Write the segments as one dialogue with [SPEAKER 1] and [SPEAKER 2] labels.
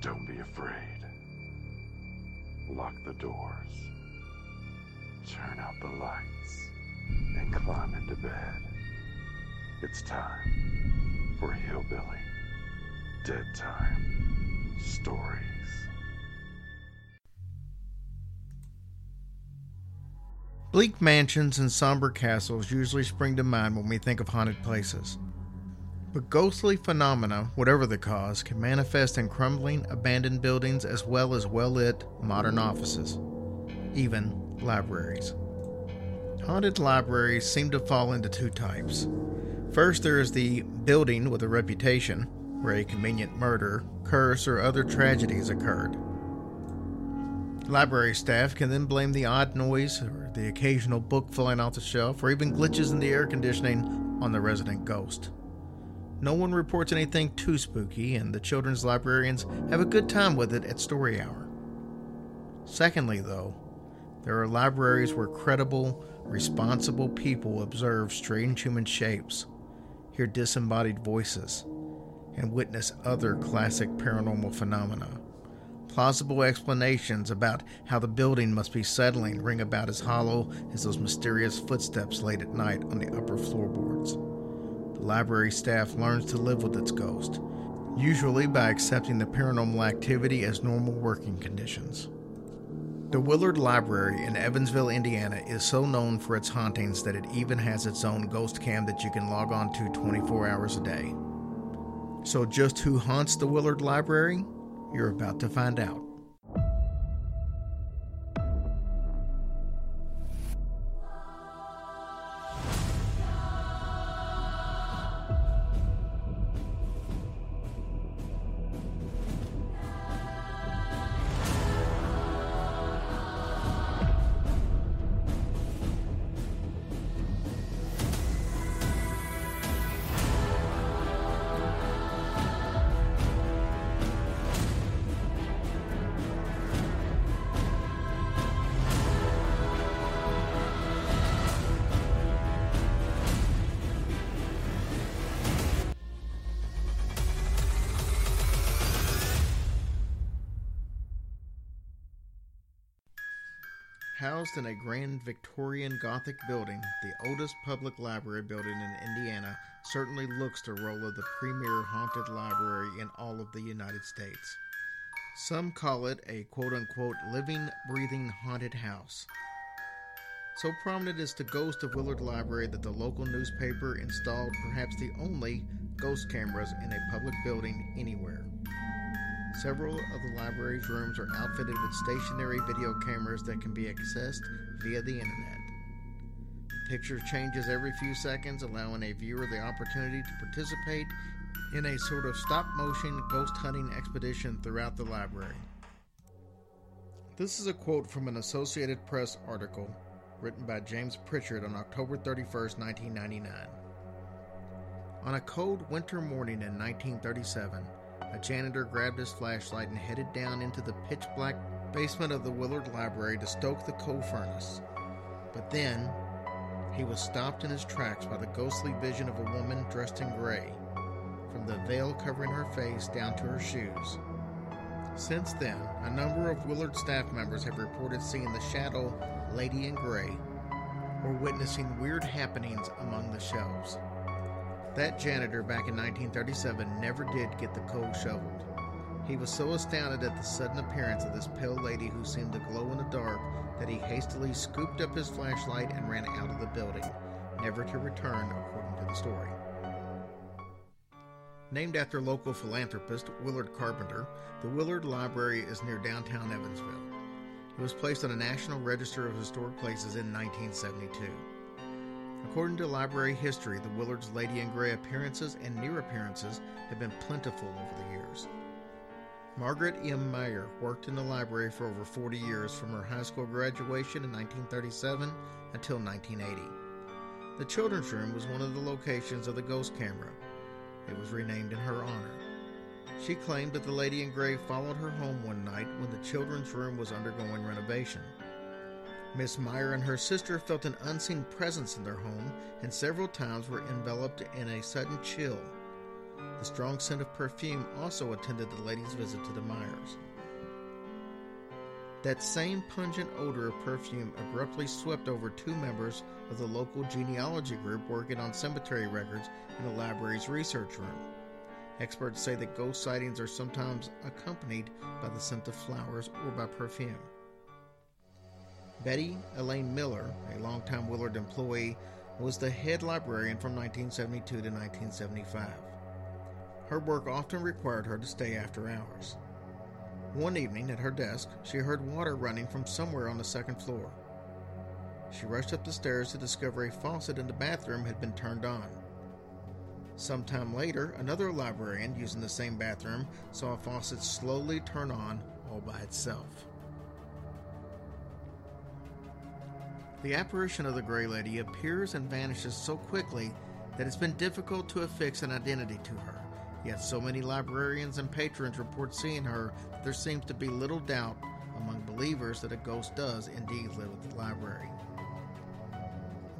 [SPEAKER 1] Don't be afraid. Lock the doors. Turn out the lights. And climb into bed. It's time for Hillbilly Dead Time Stories.
[SPEAKER 2] Bleak mansions and somber castles usually spring to mind when we think of haunted places. But ghostly phenomena, whatever the cause, can manifest in crumbling, abandoned buildings as well as well lit, modern offices, even libraries. Haunted libraries seem to fall into two types. First, there is the building with a reputation, where a convenient murder, curse, or other tragedies occurred. Library staff can then blame the odd noise or the occasional book falling off the shelf or even glitches in the air conditioning on the resident ghost. No one reports anything too spooky, and the children's librarians have a good time with it at story hour. Secondly, though, there are libraries where credible, responsible people observe strange human shapes, hear disembodied voices, and witness other classic paranormal phenomena. Plausible explanations about how the building must be settling ring about as hollow as those mysterious footsteps late at night on the upper floorboards. Library staff learns to live with its ghost, usually by accepting the paranormal activity as normal working conditions. The Willard Library in Evansville, Indiana is so known for its hauntings that it even has its own ghost cam that you can log on to 24 hours a day. So, just who haunts the Willard Library? You're about to find out. Housed in a grand Victorian Gothic building, the oldest public library building in Indiana certainly looks to roll of the premier haunted library in all of the United States. Some call it a quote unquote living, breathing haunted house. So prominent is the ghost of Willard Library that the local newspaper installed perhaps the only ghost cameras in a public building anywhere. Several of the library's rooms are outfitted with stationary video cameras that can be accessed via the internet. Picture changes every few seconds, allowing a viewer the opportunity to participate in a sort of stop motion ghost hunting expedition throughout the library. This is a quote from an Associated Press article written by James Pritchard on October 31, 1999. On a cold winter morning in 1937, a janitor grabbed his flashlight and headed down into the pitch black basement of the Willard Library to stoke the coal furnace. But then, he was stopped in his tracks by the ghostly vision of a woman dressed in gray, from the veil covering her face down to her shoes. Since then, a number of Willard staff members have reported seeing the shadow Lady in Gray or witnessing weird happenings among the shelves. That janitor back in 1937 never did get the coal shoveled. He was so astounded at the sudden appearance of this pale lady who seemed to glow in the dark that he hastily scooped up his flashlight and ran out of the building, never to return, according to the story. Named after local philanthropist Willard Carpenter, the Willard Library is near downtown Evansville. It was placed on a National Register of Historic Places in 1972. According to library history, the Willard's Lady in Gray appearances and near appearances have been plentiful over the years. Margaret M. Meyer worked in the library for over 40 years from her high school graduation in 1937 until 1980. The children's room was one of the locations of the ghost camera. It was renamed in her honor. She claimed that the lady in gray followed her home one night when the children's room was undergoing renovation. Miss Meyer and her sister felt an unseen presence in their home and several times were enveloped in a sudden chill. The strong scent of perfume also attended the lady's visit to the Meyers. That same pungent odor of perfume abruptly swept over two members of the local genealogy group working on cemetery records in the library's research room. Experts say that ghost sightings are sometimes accompanied by the scent of flowers or by perfume. Betty Elaine Miller, a longtime Willard employee, was the head librarian from 1972 to 1975. Her work often required her to stay after hours. One evening at her desk, she heard water running from somewhere on the second floor. She rushed up the stairs to discover a faucet in the bathroom had been turned on. Sometime later, another librarian using the same bathroom saw a faucet slowly turn on all by itself. The apparition of the Gray Lady appears and vanishes so quickly that it's been difficult to affix an identity to her. Yet so many librarians and patrons report seeing her that there seems to be little doubt among believers that a ghost does indeed live at the library.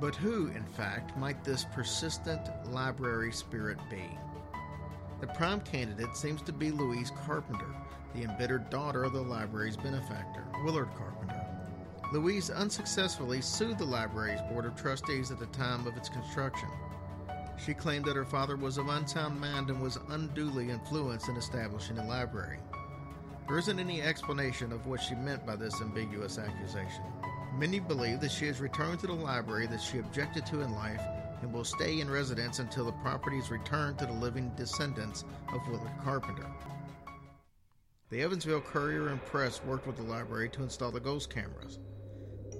[SPEAKER 2] But who, in fact, might this persistent library spirit be? The prime candidate seems to be Louise Carpenter, the embittered daughter of the library's benefactor, Willard Carpenter. Louise unsuccessfully sued the library's Board of Trustees at the time of its construction. She claimed that her father was of unsound mind and was unduly influenced in establishing the library. There isn't any explanation of what she meant by this ambiguous accusation. Many believe that she has returned to the library that she objected to in life and will stay in residence until the property is returned to the living descendants of Willard Carpenter. The Evansville Courier and Press worked with the library to install the ghost cameras.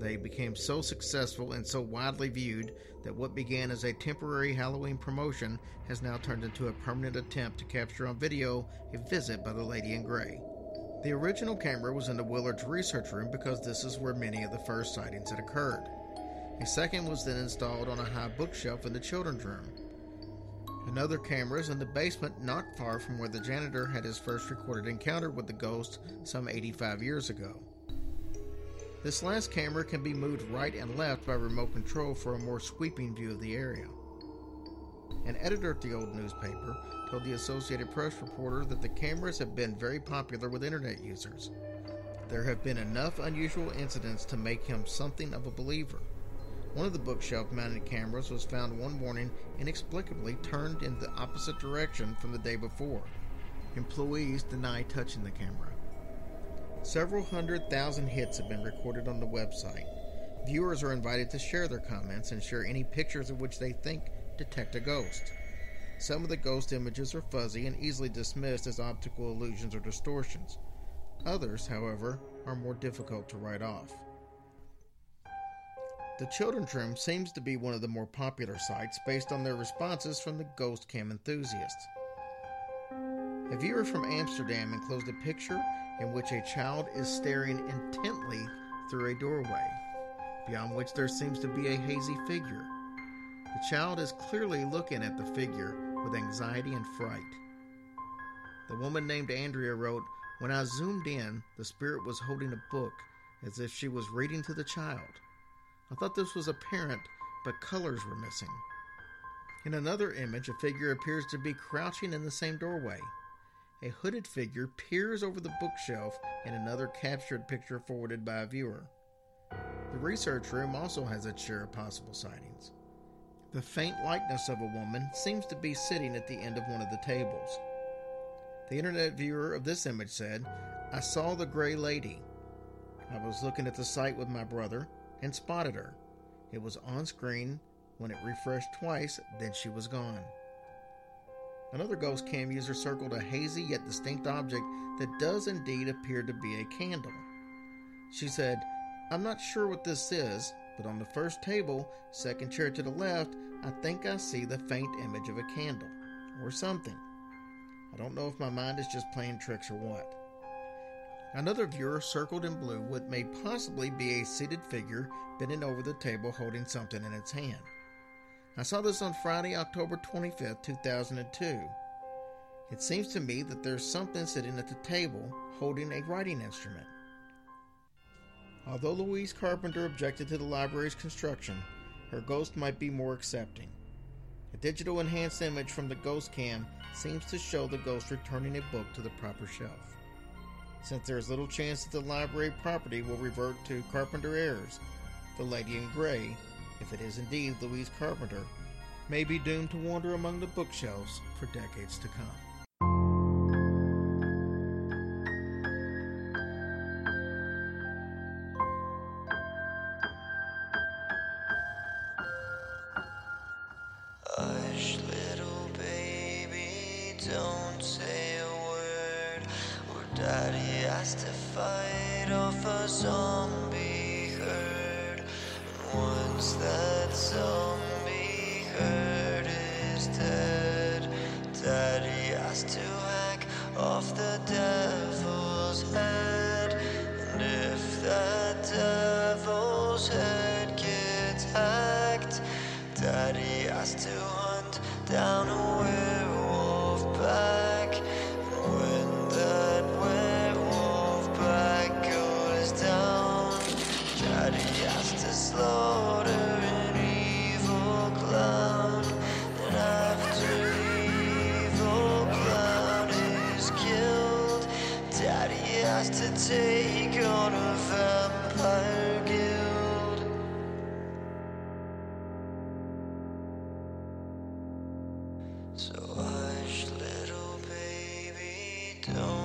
[SPEAKER 2] They became so successful and so widely viewed that what began as a temporary Halloween promotion has now turned into a permanent attempt to capture on video a visit by the Lady in Gray. The original camera was in the Willard's research room because this is where many of the first sightings had occurred. A second was then installed on a high bookshelf in the children's room. Another camera is in the basement not far from where the janitor had his first recorded encounter with the ghost some 85 years ago. This last camera can be moved right and left by remote control for a more sweeping view of the area. An editor at the old newspaper told the Associated Press reporter that the cameras have been very popular with internet users. There have been enough unusual incidents to make him something of a believer. One of the bookshelf mounted cameras was found one morning inexplicably turned in the opposite direction from the day before. Employees deny touching the camera. Several hundred thousand hits have been recorded on the website. Viewers are invited to share their comments and share any pictures of which they think detect a ghost. Some of the ghost images are fuzzy and easily dismissed as optical illusions or distortions. Others, however, are more difficult to write off. The children's room seems to be one of the more popular sites based on their responses from the ghost cam enthusiasts. A viewer from Amsterdam enclosed a picture in which a child is staring intently through a doorway, beyond which there seems to be a hazy figure. The child is clearly looking at the figure with anxiety and fright. The woman named Andrea wrote, When I zoomed in, the spirit was holding a book as if she was reading to the child. I thought this was apparent, but colors were missing. In another image, a figure appears to be crouching in the same doorway. A hooded figure peers over the bookshelf in another captured picture forwarded by a viewer. The research room also has its share of possible sightings. The faint likeness of a woman seems to be sitting at the end of one of the tables. The internet viewer of this image said, I saw the gray lady. I was looking at the site with my brother and spotted her. It was on screen when it refreshed twice, then she was gone. Another ghost cam user circled a hazy yet distinct object that does indeed appear to be a candle. She said, I'm not sure what this is, but on the first table, second chair to the left, I think I see the faint image of a candle, or something. I don't know if my mind is just playing tricks or what. Another viewer circled in blue what may possibly be a seated figure bending over the table holding something in its hand. I saw this on Friday, October 25th, 2002. It seems to me that there's something sitting at the table holding a writing instrument. Although Louise Carpenter objected to the library's construction, her ghost might be more accepting.
[SPEAKER 3] A digital enhanced image from the ghost cam seems to show the ghost returning a book to the proper shelf. Since there is little chance that the library property will revert to Carpenter heirs, the lady in gray if it is indeed Louise Carpenter, may be doomed to wander among the bookshelves for decades to come.
[SPEAKER 4] So hush, little baby, don't.